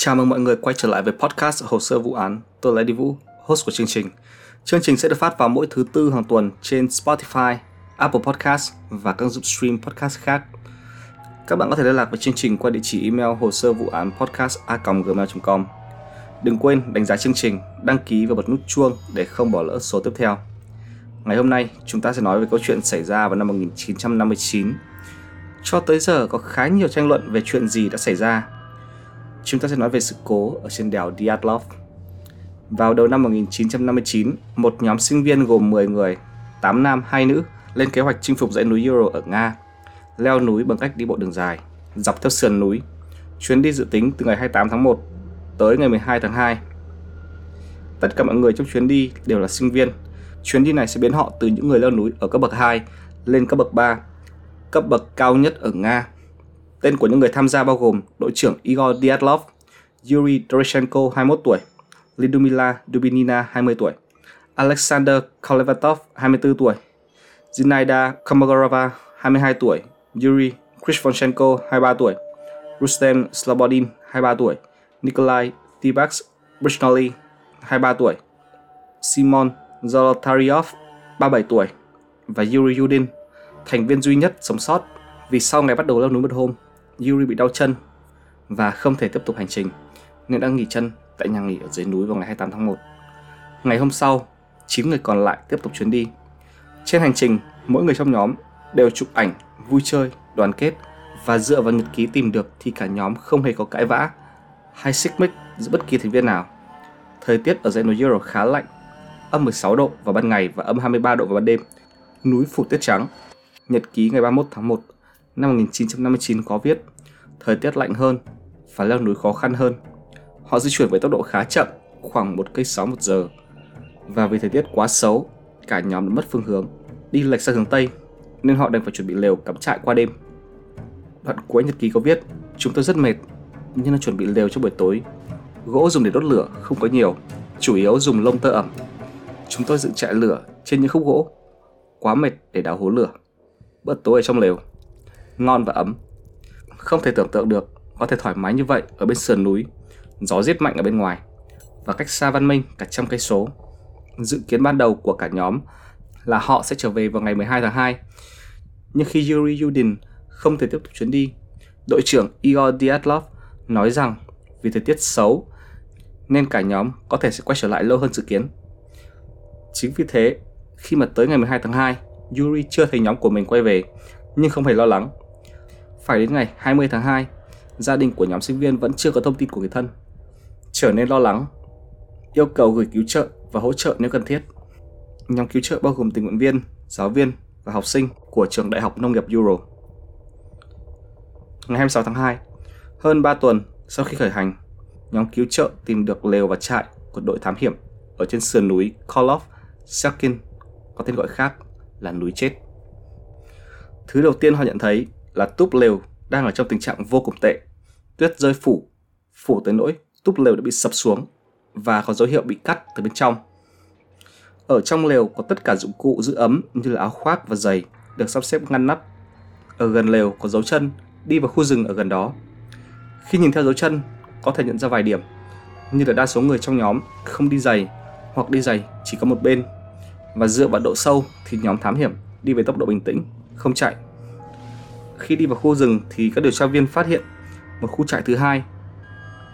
Chào mừng mọi người quay trở lại với podcast Hồ sơ vụ án. Tôi là Đi Vũ, host của chương trình. Chương trình sẽ được phát vào mỗi thứ tư hàng tuần trên Spotify, Apple Podcast và các dụng stream podcast khác. Các bạn có thể liên lạc với chương trình qua địa chỉ email hồ sơ vụ án podcast a.gmail.com. Đừng quên đánh giá chương trình, đăng ký và bật nút chuông để không bỏ lỡ số tiếp theo. Ngày hôm nay, chúng ta sẽ nói về câu chuyện xảy ra vào năm 1959. Cho tới giờ có khá nhiều tranh luận về chuyện gì đã xảy ra chúng ta sẽ nói về sự cố ở trên đèo Dyatlov. Vào đầu năm 1959, một nhóm sinh viên gồm 10 người, 8 nam 2 nữ lên kế hoạch chinh phục dãy núi Ural ở Nga, leo núi bằng cách đi bộ đường dài, dọc theo sườn núi. Chuyến đi dự tính từ ngày 28 tháng 1 tới ngày 12 tháng 2. Tất cả mọi người trong chuyến đi đều là sinh viên. Chuyến đi này sẽ biến họ từ những người leo núi ở cấp bậc 2 lên cấp bậc 3, cấp bậc cao nhất ở Nga Tên của những người tham gia bao gồm đội trưởng Igor Dyatlov, Yuri Doroshenko 21 tuổi, Lidumila Dubinina 20 tuổi, Alexander Kolevatov 24 tuổi, Zinaida Komogorova 22 tuổi, Yuri Krishvonchenko 23 tuổi, Rustem Slobodin 23 tuổi, Nikolai Tibax Brishnoly 23 tuổi, Simon Zolotaryov 37 tuổi và Yuri Yudin, thành viên duy nhất sống sót vì sau ngày bắt đầu leo núi một hôm. Yuri bị đau chân và không thể tiếp tục hành trình nên đã nghỉ chân tại nhà nghỉ ở dưới núi vào ngày 28 tháng 1. Ngày hôm sau, 9 người còn lại tiếp tục chuyến đi. Trên hành trình, mỗi người trong nhóm đều chụp ảnh, vui chơi, đoàn kết và dựa vào nhật ký tìm được thì cả nhóm không hề có cãi vã hay xích mích giữa bất kỳ thành viên nào. Thời tiết ở dãy núi Euro khá lạnh, âm 16 độ vào ban ngày và âm 23 độ vào ban đêm. Núi phủ tuyết trắng. Nhật ký ngày 31 tháng 1 năm 1959 có viết thời tiết lạnh hơn phải leo núi khó khăn hơn. Họ di chuyển với tốc độ khá chậm, khoảng một cây sáu một giờ. Và vì thời tiết quá xấu, cả nhóm đã mất phương hướng, đi lệch sang hướng Tây, nên họ đành phải chuẩn bị lều cắm trại qua đêm. Đoạn cuối nhật ký có viết, chúng tôi rất mệt, nhưng đã chuẩn bị lều cho buổi tối. Gỗ dùng để đốt lửa không có nhiều, chủ yếu dùng lông tơ ẩm. Chúng tôi dựng trại lửa trên những khúc gỗ, quá mệt để đào hố lửa. Bữa tối ở trong lều, ngon và ấm. Không thể tưởng tượng được có thể thoải mái như vậy ở bên sườn núi, gió giết mạnh ở bên ngoài và cách xa văn minh cả trăm cây số. Dự kiến ban đầu của cả nhóm là họ sẽ trở về vào ngày 12 tháng 2. Nhưng khi Yuri Yudin không thể tiếp tục chuyến đi, đội trưởng Igor Dyatlov nói rằng vì thời tiết xấu nên cả nhóm có thể sẽ quay trở lại lâu hơn dự kiến. Chính vì thế, khi mà tới ngày 12 tháng 2, Yuri chưa thấy nhóm của mình quay về nhưng không hề lo lắng phải đến ngày 20 tháng 2, gia đình của nhóm sinh viên vẫn chưa có thông tin của người thân. Trở nên lo lắng, yêu cầu gửi cứu trợ và hỗ trợ nếu cần thiết. Nhóm cứu trợ bao gồm tình nguyện viên, giáo viên và học sinh của trường Đại học Nông nghiệp Euro. Ngày 26 tháng 2, hơn 3 tuần sau khi khởi hành, nhóm cứu trợ tìm được lều và trại của đội thám hiểm ở trên sườn núi Kolov Sakin, có tên gọi khác là núi chết. Thứ đầu tiên họ nhận thấy là túp lều đang ở trong tình trạng vô cùng tệ. Tuyết rơi phủ, phủ tới nỗi túp lều đã bị sập xuống và có dấu hiệu bị cắt từ bên trong. Ở trong lều có tất cả dụng cụ giữ ấm như là áo khoác và giày được sắp xếp ngăn nắp. Ở gần lều có dấu chân đi vào khu rừng ở gần đó. Khi nhìn theo dấu chân, có thể nhận ra vài điểm, như là đa số người trong nhóm không đi giày hoặc đi giày chỉ có một bên. Và dựa vào độ sâu thì nhóm thám hiểm đi với tốc độ bình tĩnh, không chạy khi đi vào khu rừng thì các điều tra viên phát hiện một khu trại thứ hai.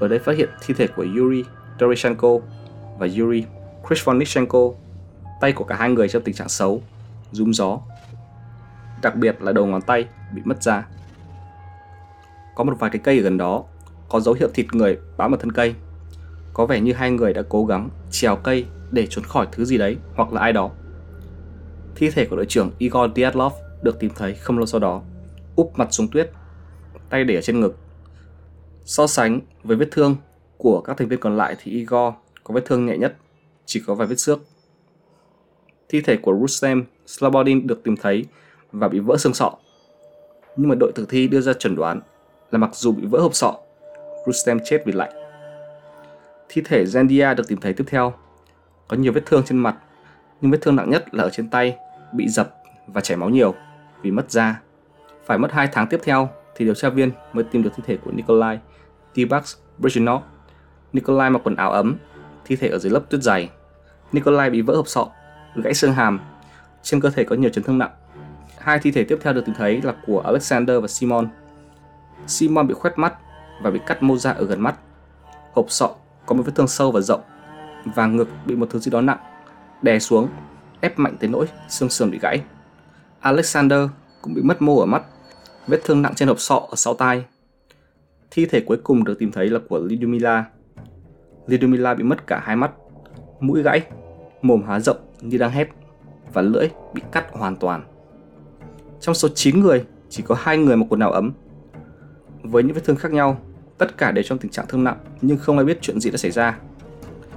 Ở đây phát hiện thi thể của Yuri Doroshenko và Yuri Krishvonichenko. Tay của cả hai người trong tình trạng xấu, rúm gió. Đặc biệt là đầu ngón tay bị mất ra. Có một vài cái cây ở gần đó, có dấu hiệu thịt người bám vào thân cây. Có vẻ như hai người đã cố gắng trèo cây để trốn khỏi thứ gì đấy hoặc là ai đó. Thi thể của đội trưởng Igor Dyatlov được tìm thấy không lâu sau đó úp mặt xuống tuyết, tay để ở trên ngực. So sánh với vết thương của các thành viên còn lại thì Igor có vết thương nhẹ nhất, chỉ có vài vết xước. Thi thể của Rustem Slobodin được tìm thấy và bị vỡ xương sọ. Nhưng mà đội tử thi đưa ra chẩn đoán là mặc dù bị vỡ hộp sọ, Rustem chết vì lạnh. Thi thể Zendia được tìm thấy tiếp theo, có nhiều vết thương trên mặt, nhưng vết thương nặng nhất là ở trên tay, bị dập và chảy máu nhiều vì mất da phải mất 2 tháng tiếp theo thì điều tra viên mới tìm được thi thể của Nikolai Tibax Brezhnev. Nikolai mặc quần áo ấm, thi thể ở dưới lớp tuyết dày. Nikolai bị vỡ hộp sọ, gãy xương hàm, trên cơ thể có nhiều chấn thương nặng. Hai thi thể tiếp theo được tìm thấy là của Alexander và Simon. Simon bị khoét mắt và bị cắt mô da ở gần mắt. Hộp sọ có một vết thương sâu và rộng và ngực bị một thứ gì đó nặng đè xuống, ép mạnh tới nỗi xương sườn bị gãy. Alexander cũng bị mất mô ở mắt, vết thương nặng trên hộp sọ ở sau tai. Thi thể cuối cùng được tìm thấy là của Lyudmila. Lyudmila bị mất cả hai mắt, mũi gãy, mồm há rộng như đang hét và lưỡi bị cắt hoàn toàn. Trong số 9 người, chỉ có hai người mặc quần áo ấm. Với những vết thương khác nhau, tất cả đều trong tình trạng thương nặng nhưng không ai biết chuyện gì đã xảy ra.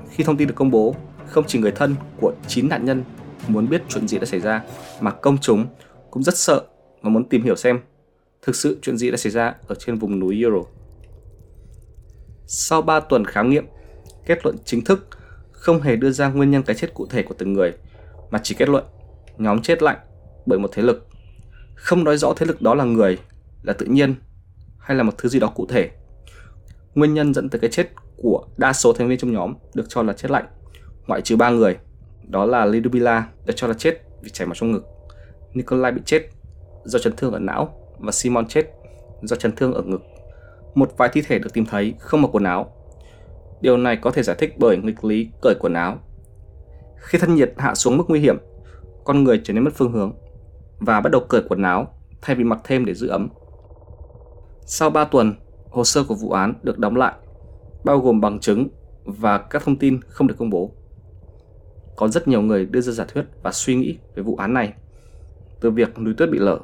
Khi thông tin được công bố, không chỉ người thân của 9 nạn nhân muốn biết chuyện gì đã xảy ra mà công chúng cũng rất sợ và muốn tìm hiểu xem thực sự chuyện gì đã xảy ra ở trên vùng núi Euro. Sau 3 tuần khám nghiệm, kết luận chính thức không hề đưa ra nguyên nhân cái chết cụ thể của từng người, mà chỉ kết luận nhóm chết lạnh bởi một thế lực. Không nói rõ thế lực đó là người, là tự nhiên hay là một thứ gì đó cụ thể. Nguyên nhân dẫn tới cái chết của đa số thành viên trong nhóm được cho là chết lạnh, ngoại trừ ba người. Đó là Lidubila được cho là chết vì chảy máu trong ngực, Nikolai bị chết do chấn thương ở não và Simon chết do chấn thương ở ngực. Một vài thi thể được tìm thấy không mặc quần áo. Điều này có thể giải thích bởi nghịch lý cởi quần áo. Khi thân nhiệt hạ xuống mức nguy hiểm, con người trở nên mất phương hướng và bắt đầu cởi quần áo thay vì mặc thêm để giữ ấm. Sau 3 tuần, hồ sơ của vụ án được đóng lại, bao gồm bằng chứng và các thông tin không được công bố. Có rất nhiều người đưa ra giả thuyết và suy nghĩ về vụ án này, từ việc núi tuyết bị lở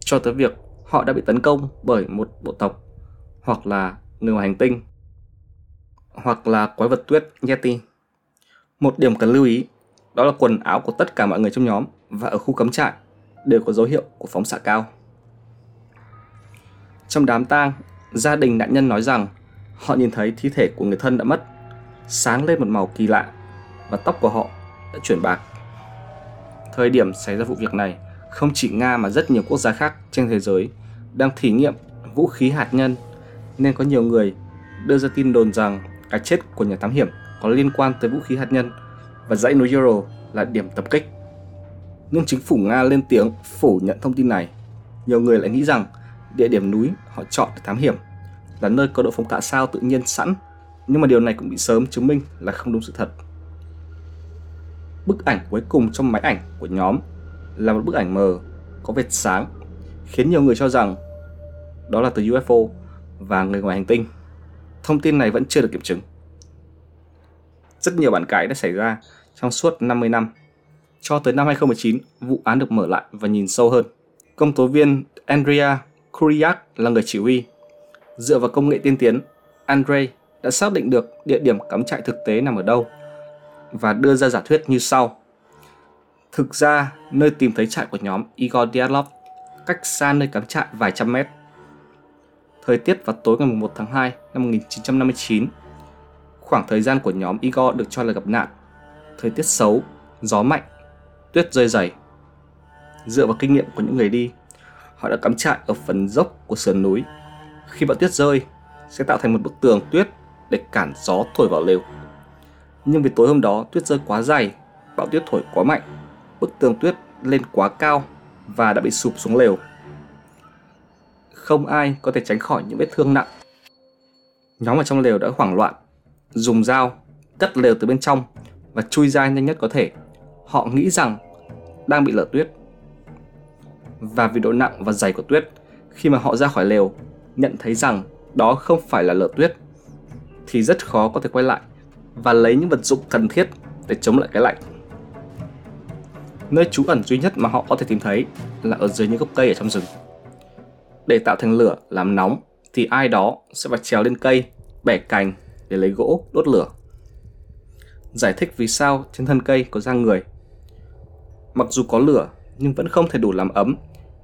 cho tới việc họ đã bị tấn công bởi một bộ tộc hoặc là người ngoài hành tinh hoặc là quái vật tuyết Yeti. Một điểm cần lưu ý đó là quần áo của tất cả mọi người trong nhóm và ở khu cấm trại đều có dấu hiệu của phóng xạ cao. Trong đám tang, gia đình nạn nhân nói rằng họ nhìn thấy thi thể của người thân đã mất, sáng lên một màu kỳ lạ và tóc của họ đã chuyển bạc. Thời điểm xảy ra vụ việc này, không chỉ Nga mà rất nhiều quốc gia khác trên thế giới đang thí nghiệm vũ khí hạt nhân nên có nhiều người đưa ra tin đồn rằng cái chết của nhà thám hiểm có liên quan tới vũ khí hạt nhân và dãy núi Ural là điểm tập kích. Nhưng chính phủ Nga lên tiếng phủ nhận thông tin này. Nhiều người lại nghĩ rằng địa điểm núi họ chọn để thám hiểm là nơi có độ phóng xạ sao tự nhiên sẵn, nhưng mà điều này cũng bị sớm chứng minh là không đúng sự thật. Bức ảnh cuối cùng trong máy ảnh của nhóm là một bức ảnh mờ có vệt sáng, khiến nhiều người cho rằng đó là từ UFO và người ngoài hành tinh. Thông tin này vẫn chưa được kiểm chứng. Rất nhiều bản cãi đã xảy ra trong suốt 50 năm. Cho tới năm 2019, vụ án được mở lại và nhìn sâu hơn. Công tố viên Andrea Kuriak là người chỉ huy. Dựa vào công nghệ tiên tiến, Andre đã xác định được địa điểm cắm trại thực tế nằm ở đâu và đưa ra giả thuyết như sau. Thực ra, nơi tìm thấy trại của nhóm Igor Diatlov cách xa nơi cắm trại vài trăm mét. Thời tiết vào tối ngày 1 tháng 2 năm 1959, khoảng thời gian của nhóm Igor được cho là gặp nạn. Thời tiết xấu, gió mạnh, tuyết rơi dày. Dựa vào kinh nghiệm của những người đi, họ đã cắm trại ở phần dốc của sườn núi. Khi bão tuyết rơi, sẽ tạo thành một bức tường tuyết để cản gió thổi vào lều. Nhưng vì tối hôm đó tuyết rơi quá dày, bão tuyết thổi quá mạnh, bức tường tuyết lên quá cao và đã bị sụp xuống lều. Không ai có thể tránh khỏi những vết thương nặng. Nhóm ở trong lều đã hoảng loạn, dùng dao cắt lều từ bên trong và chui ra nhanh nhất có thể. Họ nghĩ rằng đang bị lở tuyết. Và vì độ nặng và dày của tuyết, khi mà họ ra khỏi lều, nhận thấy rằng đó không phải là lở tuyết, thì rất khó có thể quay lại và lấy những vật dụng cần thiết để chống lại cái lạnh. Nơi trú ẩn duy nhất mà họ có thể tìm thấy là ở dưới những gốc cây ở trong rừng. Để tạo thành lửa làm nóng thì ai đó sẽ phải trèo lên cây, bẻ cành để lấy gỗ đốt lửa. Giải thích vì sao trên thân cây có răng người. Mặc dù có lửa nhưng vẫn không thể đủ làm ấm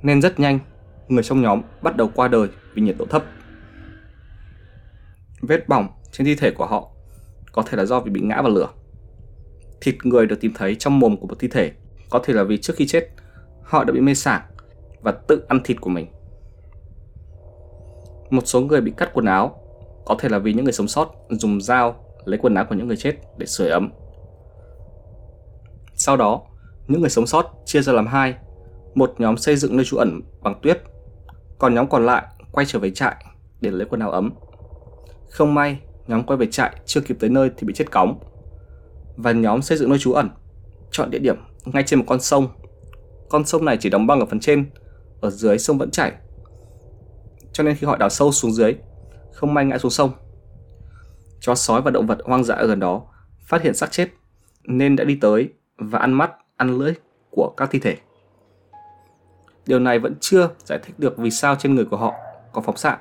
nên rất nhanh người trong nhóm bắt đầu qua đời vì nhiệt độ thấp. Vết bỏng trên thi thể của họ có thể là do vì bị ngã vào lửa. Thịt người được tìm thấy trong mồm của một thi thể có thể là vì trước khi chết họ đã bị mê sảng và tự ăn thịt của mình. Một số người bị cắt quần áo có thể là vì những người sống sót dùng dao lấy quần áo của những người chết để sưởi ấm. Sau đó, những người sống sót chia ra làm hai, một nhóm xây dựng nơi trú ẩn bằng tuyết, còn nhóm còn lại quay trở về trại để lấy quần áo ấm. Không may, nhóm quay về trại chưa kịp tới nơi thì bị chết cóng. Và nhóm xây dựng nơi trú ẩn chọn địa điểm ngay trên một con sông. Con sông này chỉ đóng băng ở phần trên, ở dưới sông vẫn chảy. Cho nên khi họ đào sâu xuống dưới, không may ngã xuống sông. Chó sói và động vật hoang dã ở gần đó phát hiện xác chết nên đã đi tới và ăn mắt, ăn lưỡi của các thi thể. Điều này vẫn chưa giải thích được vì sao trên người của họ có phóng xạ.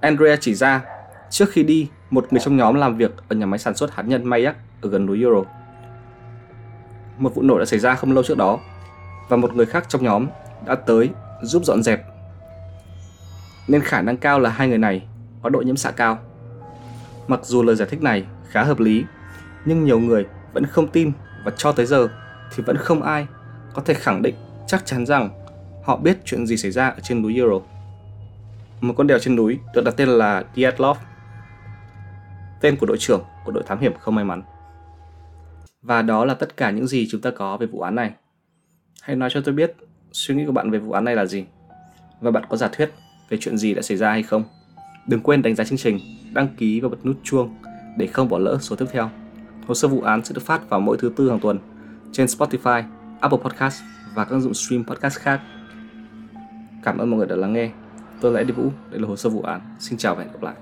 Andrea chỉ ra, trước khi đi, một người trong nhóm làm việc ở nhà máy sản xuất hạt nhân Mayak ở gần núi Euro. Một vụ nổ đã xảy ra không lâu trước đó và một người khác trong nhóm đã tới giúp dọn dẹp. Nên khả năng cao là hai người này có độ nhiễm xạ cao. Mặc dù lời giải thích này khá hợp lý, nhưng nhiều người vẫn không tin và cho tới giờ thì vẫn không ai có thể khẳng định chắc chắn rằng họ biết chuyện gì xảy ra ở trên núi Euro. Một con đèo trên núi được đặt tên là Dyatlov, tên của đội trưởng của đội thám hiểm không may mắn. Và đó là tất cả những gì chúng ta có về vụ án này. Hãy nói cho tôi biết suy nghĩ của bạn về vụ án này là gì và bạn có giả thuyết về chuyện gì đã xảy ra hay không. Đừng quên đánh giá chương trình, đăng ký và bật nút chuông để không bỏ lỡ số tiếp theo. Hồ sơ vụ án sẽ được phát vào mỗi thứ tư hàng tuần trên Spotify, Apple Podcast và các ứng dụng stream podcast khác. Cảm ơn mọi người đã lắng nghe. Tôi là Eddie Vũ, đây là hồ sơ vụ án. Xin chào và hẹn gặp lại.